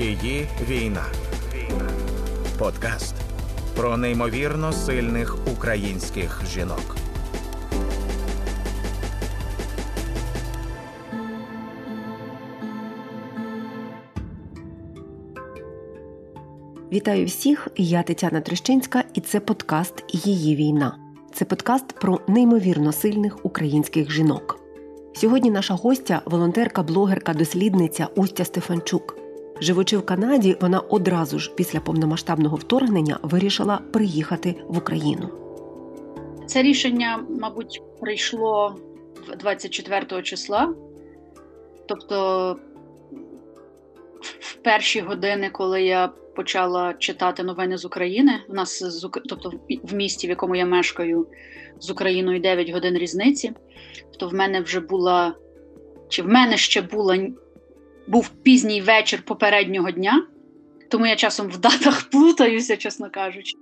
Її війна. Подкаст про неймовірно сильних українських жінок. Вітаю всіх! Я Тетяна Трещинська, і це подкаст Її війна. Це подкаст про неймовірно сильних українських жінок. Сьогодні наша гостя волонтерка, блогерка, дослідниця Устя Стефанчук. Живучи в Канаді, вона одразу ж після повномасштабного вторгнення вирішила приїхати в Україну. Це рішення, мабуть, прийшло 24 числа. Тобто, в перші години, коли я почала читати новини з України, у нас з тобто в місті, в якому я мешкаю, з Україною 9 годин різниці, то в мене вже була, чи в мене ще була був пізній вечір попереднього дня, тому я часом в датах плутаюся, чесно кажучи.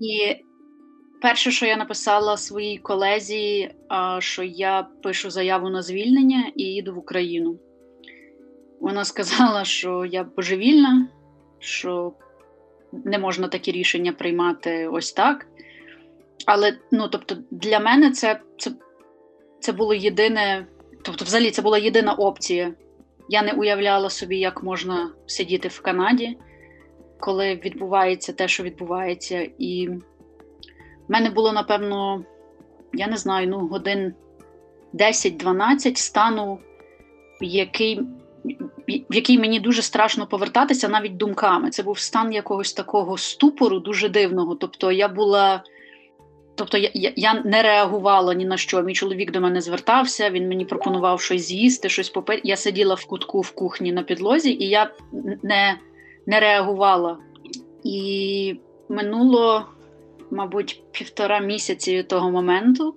І перше, що я написала своїй колезі, що я пишу заяву на звільнення і їду в Україну. Вона сказала, що я божевільна, що не можна такі рішення приймати ось так. Але ну, тобто, для мене це, це, це було єдине, тобто, взагалі, це була єдина опція. Я не уявляла собі, як можна сидіти в Канаді, коли відбувається те, що відбувається. І в мене було, напевно, я не знаю, ну, годин 10-12 стану, який в який мені дуже страшно повертатися навіть думками. Це був стан якогось такого ступору, дуже дивного. Тобто я була. Тобто я я, не реагувала ні на що. Мій чоловік до мене звертався, він мені пропонував щось з'їсти, щось попити. Я сиділа в кутку в кухні на підлозі, і я не не реагувала. І минуло, мабуть, півтора місяці того моменту.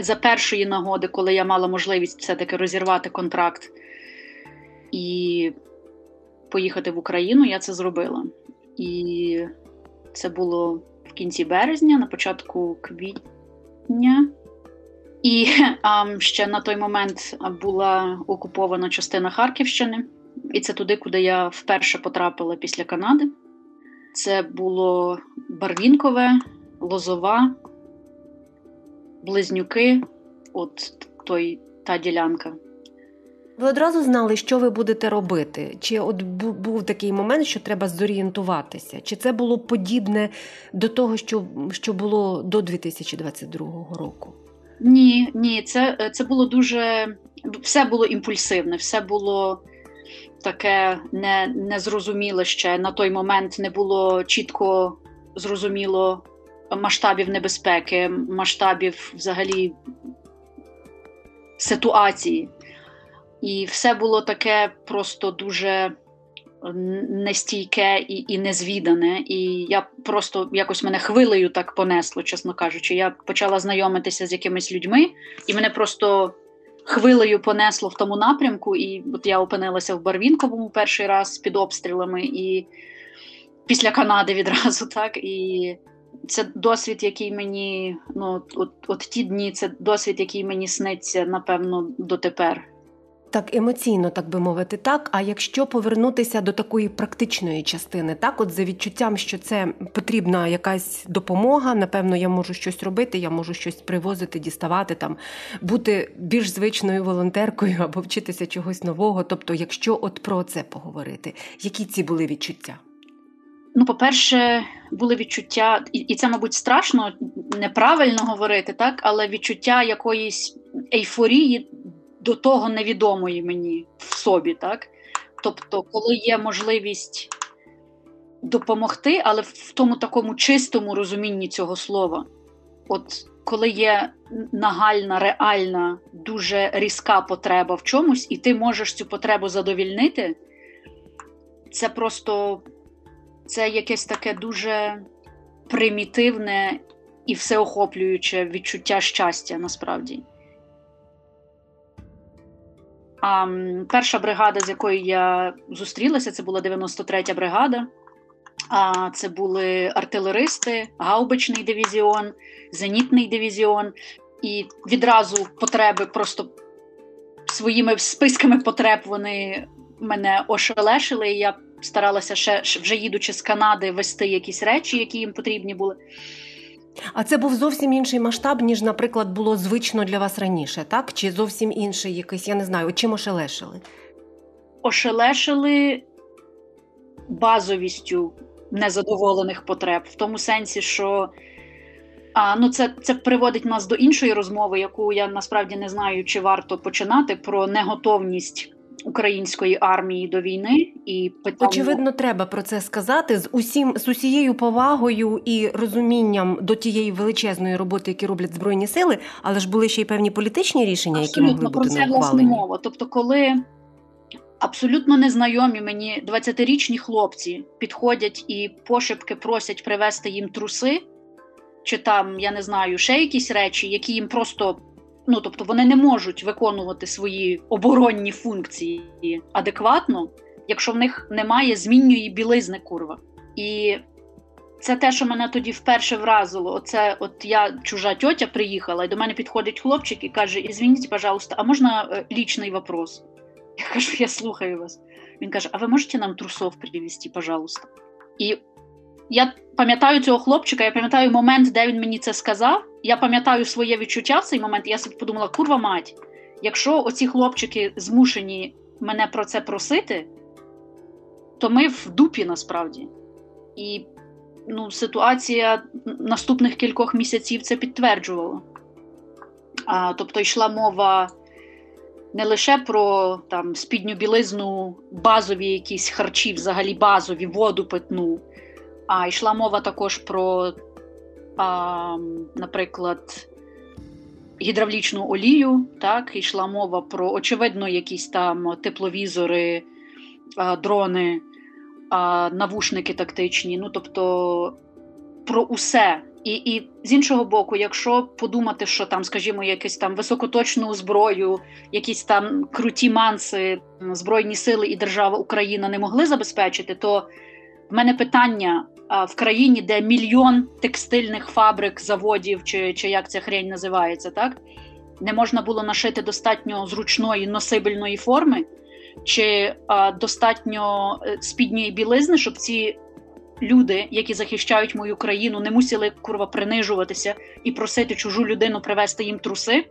За першої нагоди, коли я мала можливість все-таки розірвати контракт і поїхати в Україну, я це зробила. І це було в кінці березня, на початку квітня. І а, ще на той момент була окупована частина Харківщини, і це туди, куди я вперше потрапила після Канади. Це було Барвінкове, Лозова, Близнюки, от той та ділянка. Ви одразу знали, що ви будете робити? Чи от був такий момент, що треба зорієнтуватися? Чи це було подібне до того, що що було до 2022 року? Ні, ні, це це було дуже все було імпульсивне, все було таке не, незрозуміле ще. На той момент не було чітко зрозуміло масштабів небезпеки, масштабів взагалі ситуації. І все було таке просто дуже нестійке і і незвідане. І я просто якось мене хвилею так понесло, чесно кажучи. Я почала знайомитися з якимись людьми, і мене просто хвилею понесло в тому напрямку. І от я опинилася в Барвінковому перший раз під обстрілами, і після Канади відразу так. І це досвід, який мені ну от, от ті дні, це досвід, який мені сниться, напевно, дотепер. Так емоційно, так би мовити, так. А якщо повернутися до такої практичної частини, так, от за відчуттям, що це потрібна якась допомога, напевно, я можу щось робити, я можу щось привозити, діставати, там бути більш звичною волонтеркою або вчитися чогось нового. Тобто, якщо от про це поговорити, які ці були відчуття? Ну, по-перше, були відчуття, і це, мабуть, страшно неправильно говорити, так, але відчуття якоїсь ейфорії до того невідомої мені в собі, так? Тобто, коли є можливість допомогти, але в тому такому чистому розумінні цього слова, от коли є нагальна, реальна, дуже різка потреба в чомусь, і ти можеш цю потребу задовільнити, це просто це якесь таке дуже примітивне і всеохоплююче відчуття щастя насправді. А перша бригада, з якою я зустрілася, це була 93-я бригада. А це були артилеристи, гаубичний дивізіон, зенітний дивізіон. І відразу потреби просто своїми списками потреб вони мене ошелешили. і Я старалася ще вже їдучи з Канади вести якісь речі, які їм потрібні були. А це був зовсім інший масштаб, ніж, наприклад, було звично для вас раніше, так? Чи зовсім інший якийсь, я не знаю, чим ошелешили? Ошелешили базовістю незадоволених потреб, в тому сенсі, що а, ну це це приводить нас до іншої розмови, яку я насправді не знаю, чи варто починати про неготовність української армії до війни і питання... очевидно, треба про це сказати з усім з усією повагою і розумінням до тієї величезної роботи, які роблять збройні сили, але ж були ще й певні політичні рішення, Абсолютно, які могли про бути це власне мова. Тобто, коли абсолютно незнайомі мені 20-річні хлопці підходять і пошепки просять привезти їм труси. Чи там, я не знаю, ще якісь речі, які їм просто ну тобто вони не можуть виконувати свої оборонні функції адекватно, якщо в них немає змінної білизни курва. І це те, що мене тоді вперше вразило. Оце, от я чужа тьотя приїхала, і до мене підходить хлопчик і каже: Ізвініть, пожалуйста, а можна е, лічний вопрос? Я кажу, я слухаю вас. Він каже: А ви можете нам трусов привезти, пожалуйста? І я пам'ятаю цього хлопчика, я пам'ятаю момент, де він мені це сказав. Я пам'ятаю своє відчуття в цей момент. Я собі подумала, курва мать, якщо оці хлопчики змушені мене про це просити, то ми в дупі насправді. І ну, ситуація наступних кількох місяців це підтверджувала. А, Тобто йшла мова не лише про там спідню білизну, базові якісь харчі, взагалі базові, воду питну. А йшла мова також про, а, наприклад, гідравлічну олію. Так, йшла мова про, очевидно, якісь там тепловізори, а, дрони, а, навушники тактичні. Ну, тобто про усе. І і з іншого боку, якщо подумати, що там, скажімо, якусь там високоточну зброю, якісь там круті манси, Збройні сили і держава Україна не могли забезпечити, то в мене питання в країні, де мільйон текстильних фабрик, заводів, чи чи як ця хрень називається, так не можна було нашити достатньо зручної носибельної форми, чи а, достатньо е, спідньої білизни, щоб ці люди, які захищають мою країну, не мусили курва принижуватися і просити чужу людину привезти їм труси.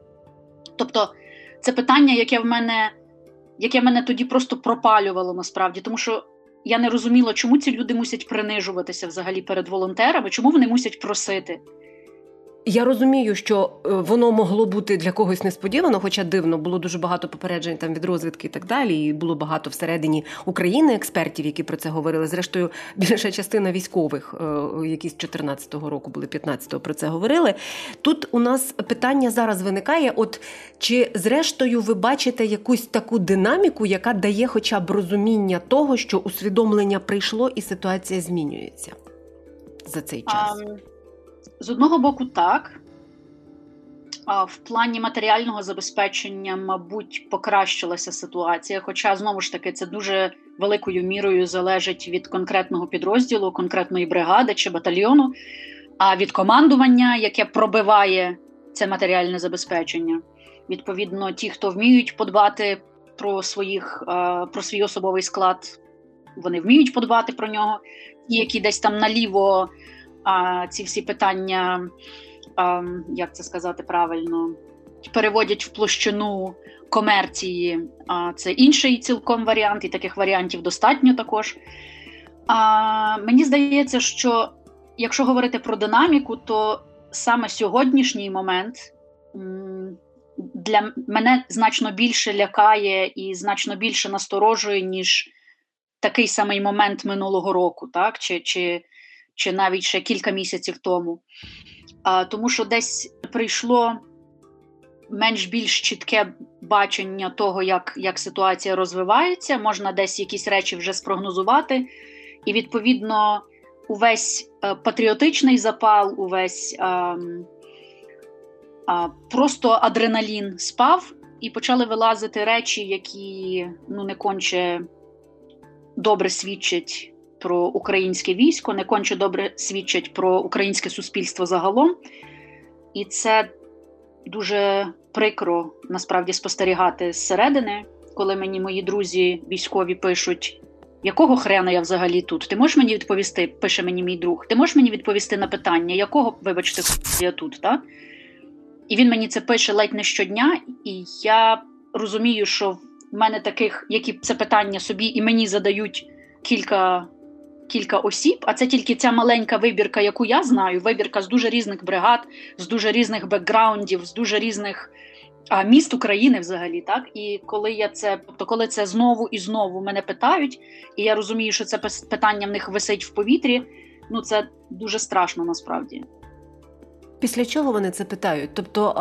Тобто, це питання, яке в мене. Яке мене тоді просто пропалювало насправді, тому що я не розуміла, чому ці люди мусять принижуватися взагалі перед волонтерами, чому вони мусять просити. Я розумію, що е, воно могло бути для когось несподівано, хоча дивно було дуже багато попереджень там від розвідки і так далі. І було багато всередині України експертів, які про це говорили. Зрештою, більша частина військових, е, які з 14-го року були 15-го, про це говорили. Тут у нас питання зараз виникає: от чи зрештою ви бачите якусь таку динаміку, яка дає хоча б розуміння того, що усвідомлення прийшло і ситуація змінюється за цей час? Um... З одного боку, так. В плані матеріального забезпечення, мабуть, покращилася ситуація. Хоча, знову ж таки, це дуже великою мірою залежить від конкретного підрозділу, конкретної бригади чи батальйону, а від командування, яке пробиває це матеріальне забезпечення. Відповідно, ті, хто вміють подбати про своїх, про свій особовий склад, вони вміють подбати про нього. Ті, які десь там наліво а ці всі питання, а, як це сказати правильно, переводять в площину комерції. А це інший цілком варіант, і таких варіантів достатньо також. А, Мені здається, що якщо говорити про динаміку, то саме сьогоднішній момент. Для мене значно більше лякає і значно більше насторожує, ніж такий самий момент минулого року, так? Чи чи чи навіть ще кілька місяців тому. А, Тому що десь прийшло менш більш чітке бачення того, як, як ситуація розвивається, можна десь якісь речі вже спрогнозувати, і відповідно увесь е, патріотичний запал, увесь ем, а, просто адреналін спав, і почали вилазити речі, які ну не конче добре свідчать про українське військо, не конче добре свідчать про українське суспільство загалом. І це дуже прикро насправді спостерігати зсередини, коли мені мої друзі військові пишуть, якого хрена я взагалі тут? Ти можеш мені відповісти? Пише мені мій друг. Ти можеш мені відповісти на питання, якого, вибачте, я тут? Та? І він мені це пише ледь не щодня, і я розумію, що в мене таких, які це питання собі і мені задають кілька кілька осіб, а це тільки ця маленька вибірка, яку я знаю. Вибірка з дуже різних бригад, з дуже різних бекграундів, з дуже різних а, міст України взагалі. Так і коли я це, тобто, коли це знову і знову мене питають, і я розумію, що це питання в них висить в повітрі. Ну це дуже страшно насправді. Після чого вони це питають? Тобто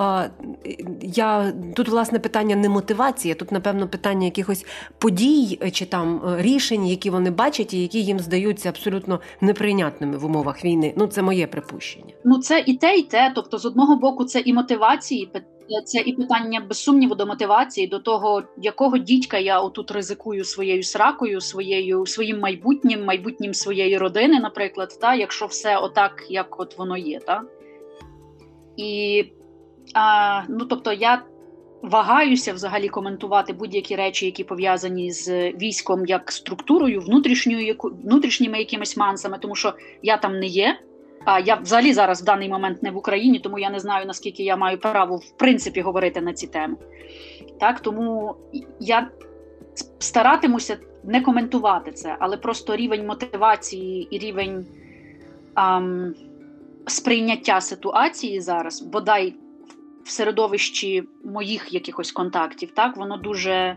я тут власне питання не мотивація, тут напевно питання якихось подій чи там е, рішень, які вони бачать, і які їм здаються абсолютно неприйнятними в умовах війни. Ну це моє припущення. Ну це і те, і те. Тобто, з одного боку, це і мотивації, це і питання без сумніву до мотивації, до того, якого дідька я отут ризикую своєю сракою, своєю своїм майбутнім, майбутнім своєї родини, наприклад, та якщо все отак, як от воно є, та. І а, ну, тобто я вагаюся взагалі коментувати будь-які речі, які пов'язані з військом як структурою, внутрішньою, внутрішніми якимись мансами, тому що я там не є. А я взагалі зараз в даний момент не в Україні, тому я не знаю наскільки я маю право в принципі говорити на ці теми. Так, Тому я старатимуся не коментувати це, але просто рівень мотивації і рівень. Ам, сприйняття ситуації зараз, бодай в середовищі моїх якихось контактів, так воно дуже е,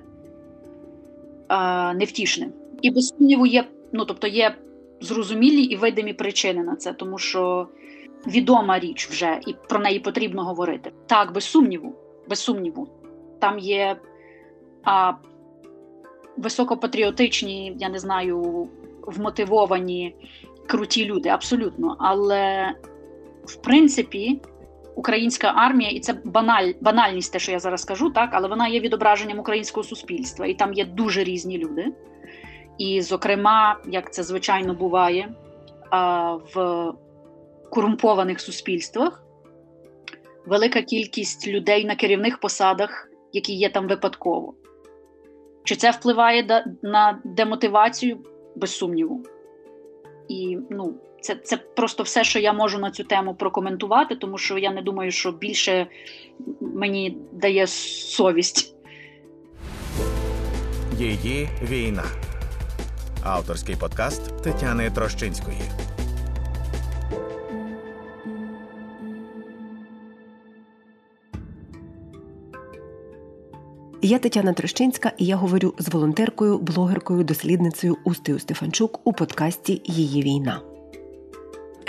невтішне. І без сумніву є, ну тобто є зрозумілі і видимі причини на це, тому що відома річ вже і про неї потрібно говорити. Так, без сумніву, без сумніву. Там є а, високопатріотичні, я не знаю, вмотивовані круті люди, абсолютно. Але в принципі, українська армія, і це баналь, банальність, те, що я зараз скажу, так, але вона є відображенням українського суспільства, і там є дуже різні люди. І, зокрема, як це звичайно буває в корумпованих суспільствах, велика кількість людей на керівних посадах, які є там випадково. Чи це впливає на демотивацію? Без сумніву. І ну, це це просто все, що я можу на цю тему прокоментувати, тому що я не думаю, що більше мені дає совість. Її війна. Авторський подкаст Тетяни Трощинської. Я Тетяна Трощинська, і я говорю з волонтеркою, блогеркою, дослідницею Устею Стефанчук у подкасті Її війна.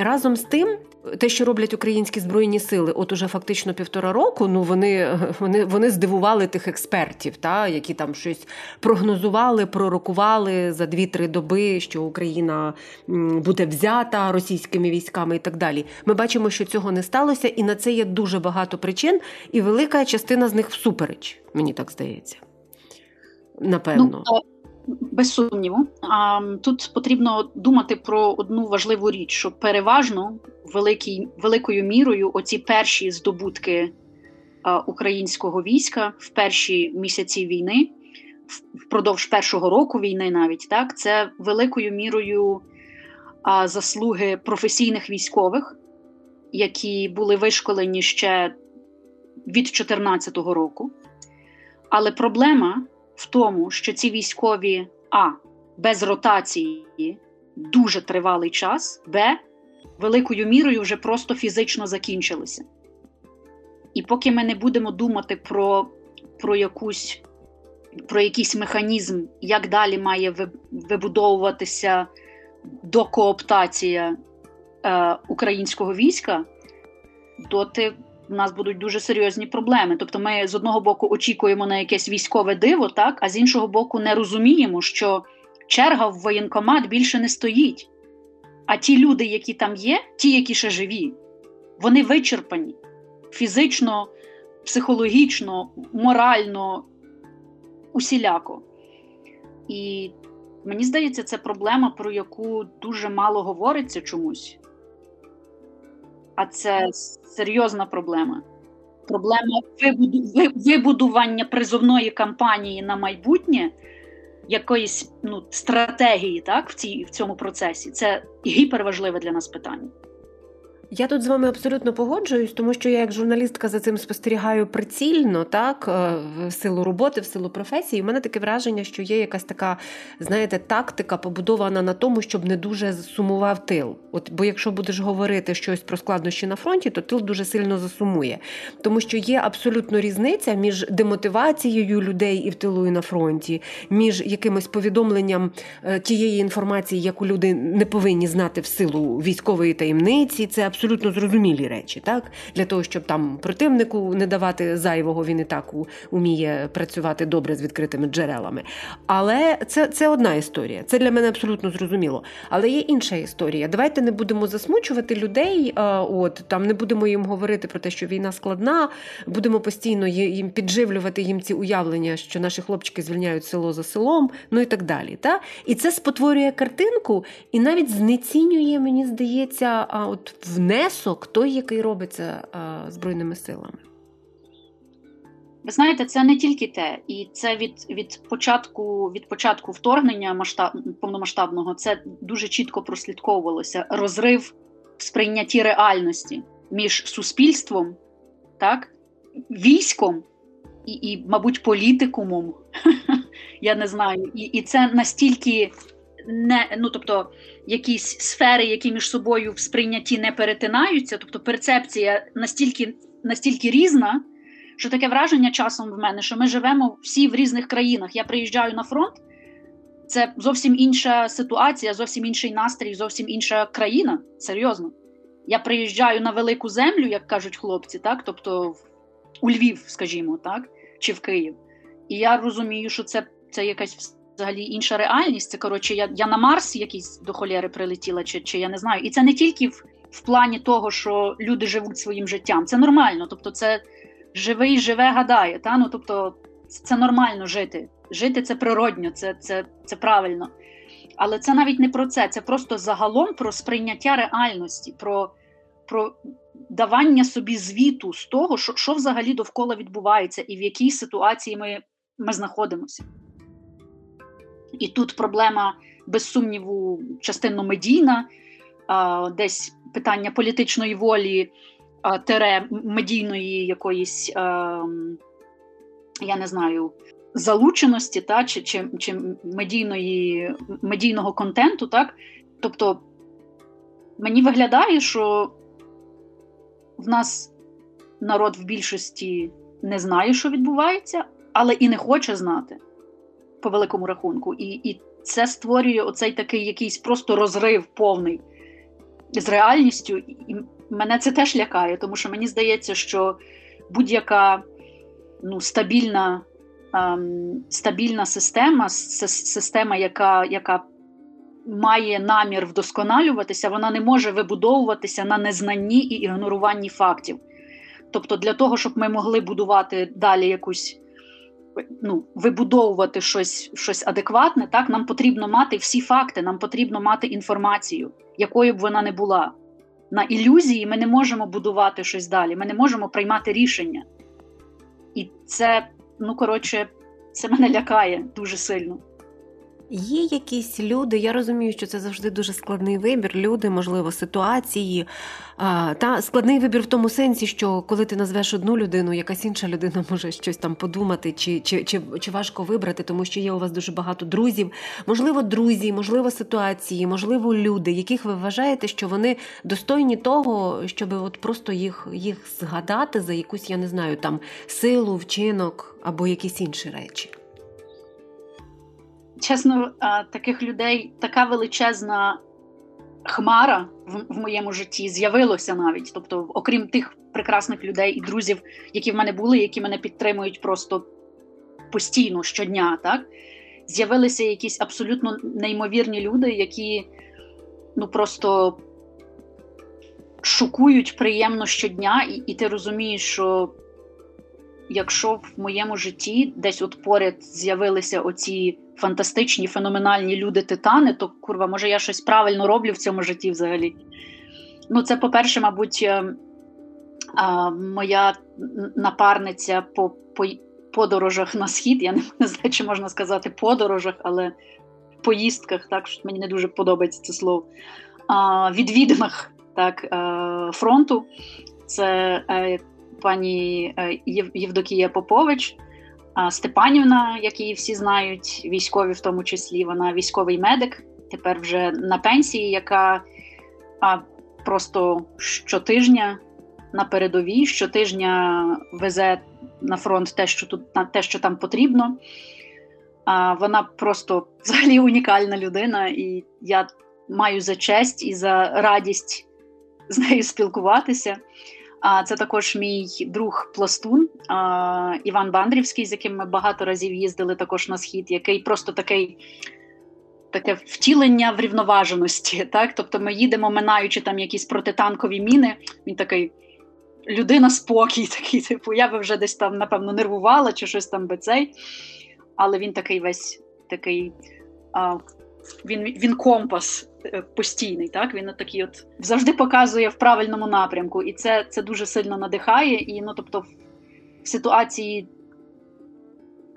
Разом з тим, те, що роблять українські збройні сили, от уже фактично півтора року. Ну вони вони, вони здивували тих експертів, та які там щось прогнозували, пророкували за дві-три доби, що Україна буде взята російськими військами і так далі. Ми бачимо, що цього не сталося, і на це є дуже багато причин, і велика частина з них всупереч. Мені так здається. Напевно. Ну, без сумніву, а тут потрібно думати про одну важливу річ: що переважно великий, великою мірою оці перші здобутки українського війська в перші місяці війни, впродовж першого року війни, навіть так, це великою мірою заслуги професійних військових, які були вишколені ще від 2014 року. Але проблема в тому, що ці військові А без ротації дуже тривалий час, Б великою мірою вже просто фізично закінчилися. І поки ми не будемо думати про про, якусь, про якийсь механізм, як далі має вибудовуватися докооптація е, українського війська, доти у нас будуть дуже серйозні проблеми. Тобто, ми з одного боку очікуємо на якесь військове диво, так а з іншого боку, не розуміємо, що черга в воєнкомат більше не стоїть. А ті люди, які там є, ті, які ще живі, вони вичерпані фізично, психологічно, морально, усіляко. І мені здається, це проблема, про яку дуже мало говориться чомусь. А це серйозна проблема. Проблема вибудування призовної кампанії на майбутнє якоїсь ну, стратегії так, в цій, в цьому процесі це гіперважливе для нас питання. Я тут з вами абсолютно погоджуюсь, тому що я як журналістка за цим спостерігаю прицільно, так е, в силу роботи, в силу професії. У мене таке враження, що є якась така, знаєте, тактика побудована на тому, щоб не дуже сумував тил. От, бо якщо будеш говорити щось про складнощі на фронті, то тил дуже сильно засумує, тому що є абсолютно різниця між демотивацією людей і в тилу і на фронті, між якимось повідомленням е, тієї інформації, яку люди не повинні знати в силу військової таємниці. Це абсолютно абсолютно зрозумілі речі, так для того, щоб там противнику не давати зайвого, він і так уміє працювати добре з відкритими джерелами. Але це це одна історія. Це для мене абсолютно зрозуміло. Але є інша історія. Давайте не будемо засмучувати людей. От там не будемо їм говорити про те, що війна складна. Будемо постійно їм підживлювати їм ці уявлення, що наші хлопчики звільняють село за селом, ну і так далі. Та? І це спотворює картинку і навіть знецінює, мені здається, от в внесок той, який робиться Збройними силами? Ви знаєте, це не тільки те, і це від від початку від початку вторгнення масштаб, повномасштабного це дуже чітко прослідковувалося розрив в сприйнятті реальності між суспільством, так, військом і, і мабуть, політикумом. Я не знаю, і, і це настільки не ну тобто якісь сфери, які між собою в сприйнятті не перетинаються, тобто перцепція настільки настільки різна, що таке враження часом в мене, що ми живемо всі в різних країнах. Я приїжджаю на фронт, це зовсім інша ситуація, зовсім інший настрій, зовсім інша країна. Серйозно. Я приїжджаю на велику землю, як кажуть хлопці, так, тобто у Львів, скажімо, так, чи в Київ. І я розумію, що це, це якась взагалі інша реальність. Це коротше, я я на Марс якийсь до холєри прилетіла, чи чи я не знаю. І це не тільки в, в плані того, що люди живуть своїм життям. Це нормально. Тобто, це живий, живе, гадає. Та? Ну, тобто, це нормально жити. Жити це природньо, це, це, це правильно. Але це навіть не про це. Це просто загалом про сприйняття реальності, про про давання собі звіту з того, що що взагалі довкола відбувається, і в якій ситуації ми, ми знаходимося. І тут проблема, без сумніву, частинно медійна, десь питання політичної волі, тере медійної якоїсь, я не знаю, залученості та, чи чи, чи медійної, медійного контенту. так? Тобто мені виглядає, що в нас народ в більшості не знає, що відбувається, але і не хоче знати по великому рахунку. І і це створює оцей такий якийсь просто розрив повний з реальністю. І мене це теж лякає, тому що мені здається, що будь-яка ну, стабільна ем, стабільна система, система, яка, яка має намір вдосконалюватися, вона не може вибудовуватися на незнанні і ігноруванні фактів. Тобто, для того, щоб ми могли будувати далі якусь ну, вибудовувати щось щось адекватне, так нам потрібно мати всі факти, нам потрібно мати інформацію, якою б вона не була. На ілюзії ми не можемо будувати щось далі, ми не можемо приймати рішення. І це, ну коротше, це мене лякає дуже сильно. Є якісь люди, я розумію, що це завжди дуже складний вибір. Люди, можливо, ситуації. Та складний вибір в тому сенсі, що коли ти назвеш одну людину, якась інша людина може щось там подумати, чи чи, чи, чи важко вибрати, тому що є у вас дуже багато друзів. Можливо, друзі, можливо, ситуації, можливо, люди, яких ви вважаєте, що вони достойні того, щоб от просто їх, їх згадати за якусь, я не знаю, там силу, вчинок або якісь інші речі чесно, таких людей така величезна хмара в, в моєму житті з'явилося навіть. Тобто, окрім тих прекрасних людей і друзів, які в мене були, які мене підтримують просто постійно щодня, так з'явилися якісь абсолютно неймовірні люди, які ну просто шокують приємно щодня, і, і ти розумієш, що. Якщо в моєму житті десь от поряд з'явилися оці фантастичні, феноменальні люди-титани, то курва, може, я щось правильно роблю в цьому житті взагалі. Ну, це, по-перше, мабуть, е, моя напарниця по, по подорожах на схід. Я не знаю, чи можна сказати подорожах, але поїздках, так що мені не дуже подобається це слово. Відвідинах так, фронту. Це е, пані е, Євдокія Попович. Степанівна, як її всі знають, військові в тому числі, вона військовий медик, тепер вже на пенсії, яка просто щотижня на передовій, щотижня везе на фронт те, що тут те, що там потрібно. Вона просто взагалі унікальна людина, і я маю за честь і за радість з нею спілкуватися. Це також мій друг пластун Іван Бандрівський, з яким ми багато разів їздили також на схід, який просто такий. Таке втілення врівноваженості, так тобто ми їдемо, минаючи там якісь протитанкові міни. Він такий людина спокій, такий, типу, я би вже десь там, напевно, нервувала чи щось там би цей. Але він такий весь такий, а, він він компас постійний. Так він такий от завжди показує в правильному напрямку, і це це дуже сильно надихає. І ну, тобто, в ситуації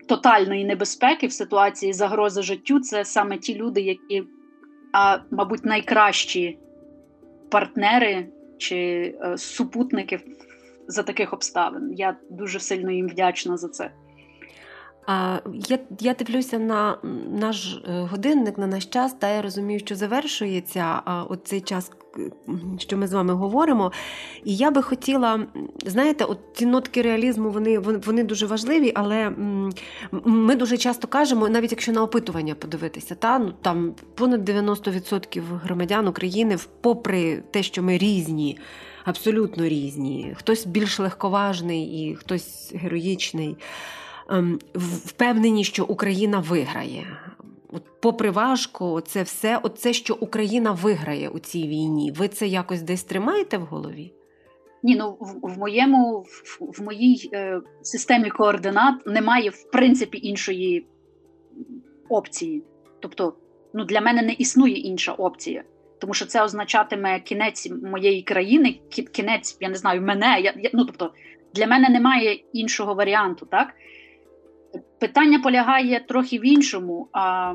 тотальної небезпеки, в ситуації загрози життю, це саме ті люди, які, а, мабуть, найкращі партнери чи е, супутники за таких обставин. Я дуже сильно їм вдячна за це. Я я дивлюся на наш е, годинник, на наш час, та я розумію, що завершується от цей час, що ми з вами говоримо. І я би хотіла, знаєте, от ці нотки реалізму вони вони дуже важливі, але ми дуже часто кажемо, навіть якщо на опитування подивитися, та ну там понад 90% громадян України, попри те, що ми різні. Абсолютно різні, хтось більш легковажний і хтось героїчний. Ем, впевнені, що Україна виграє. От Попри важко, це все, оце, що Україна виграє у цій війні. Ви це якось десь тримаєте в голові? Ні, ну в, в моєму в, в моїй е, системі координат немає в принципі іншої опції. Тобто, ну для мене не існує інша опція, тому що це означатиме кінець моєї країни, кінець, я не знаю, мене. Я, я, Ну тобто, для мене немає іншого варіанту, так. Питання полягає трохи в іншому, а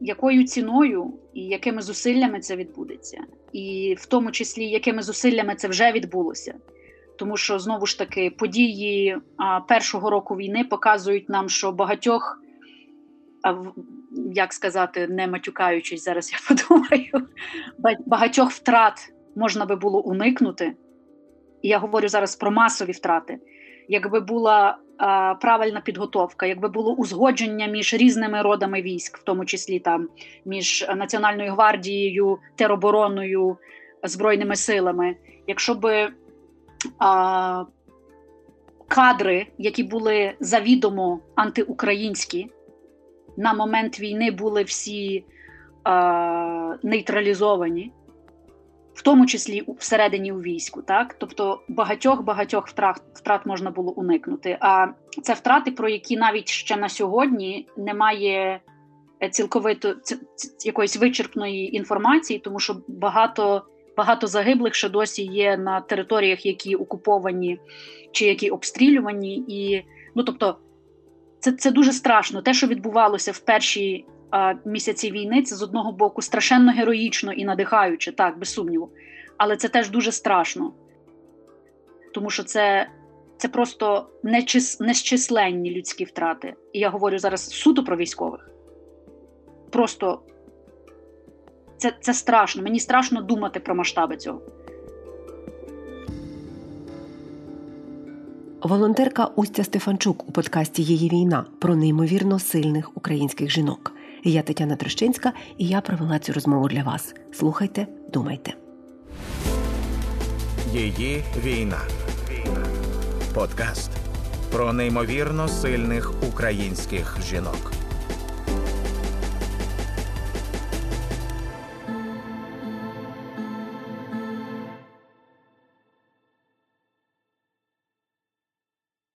якою ціною і якими зусиллями це відбудеться, і в тому числі якими зусиллями це вже відбулося. Тому що знову ж таки події а, першого року війни показують нам, що багатьох, а, як сказати, не матюкаючись, зараз я подумаю, багатьох втрат можна би було уникнути. І я говорю зараз про масові втрати. Якби була правильна підготовка, якби було узгодження між різними родами військ, в тому числі там між Національною гвардією, теробороною, збройними силами, якщо би а, кадри, які були завідомо антиукраїнські, на момент війни були всі а, нейтралізовані в тому числі всередині у війську, так тобто багатьох багатьох втрат втрат можна було уникнути. А це втрати, про які навіть ще на сьогодні немає е, цілковито якоїсь вичерпної інформації, тому що багато багато загиблих ще досі є на територіях, які окуповані чи які обстрілювані, і ну тобто. Це це дуже страшно. Те, що відбувалося в перші місяці війни це з одного боку страшенно героїчно і надихаюче, так, без сумніву. Але це теж дуже страшно, тому що це це просто нечис, нещисленні людські втрати. І я говорю зараз суто про військових. Просто це, це страшно. Мені страшно думати про масштаби цього. Волонтерка Устя Стефанчук у подкасті Її війна про неймовірно сильних українських жінок. Я Тетяна Трещинська, і я провела цю розмову для вас. Слухайте, думайте. Її війна. Подкаст про неймовірно сильних українських жінок.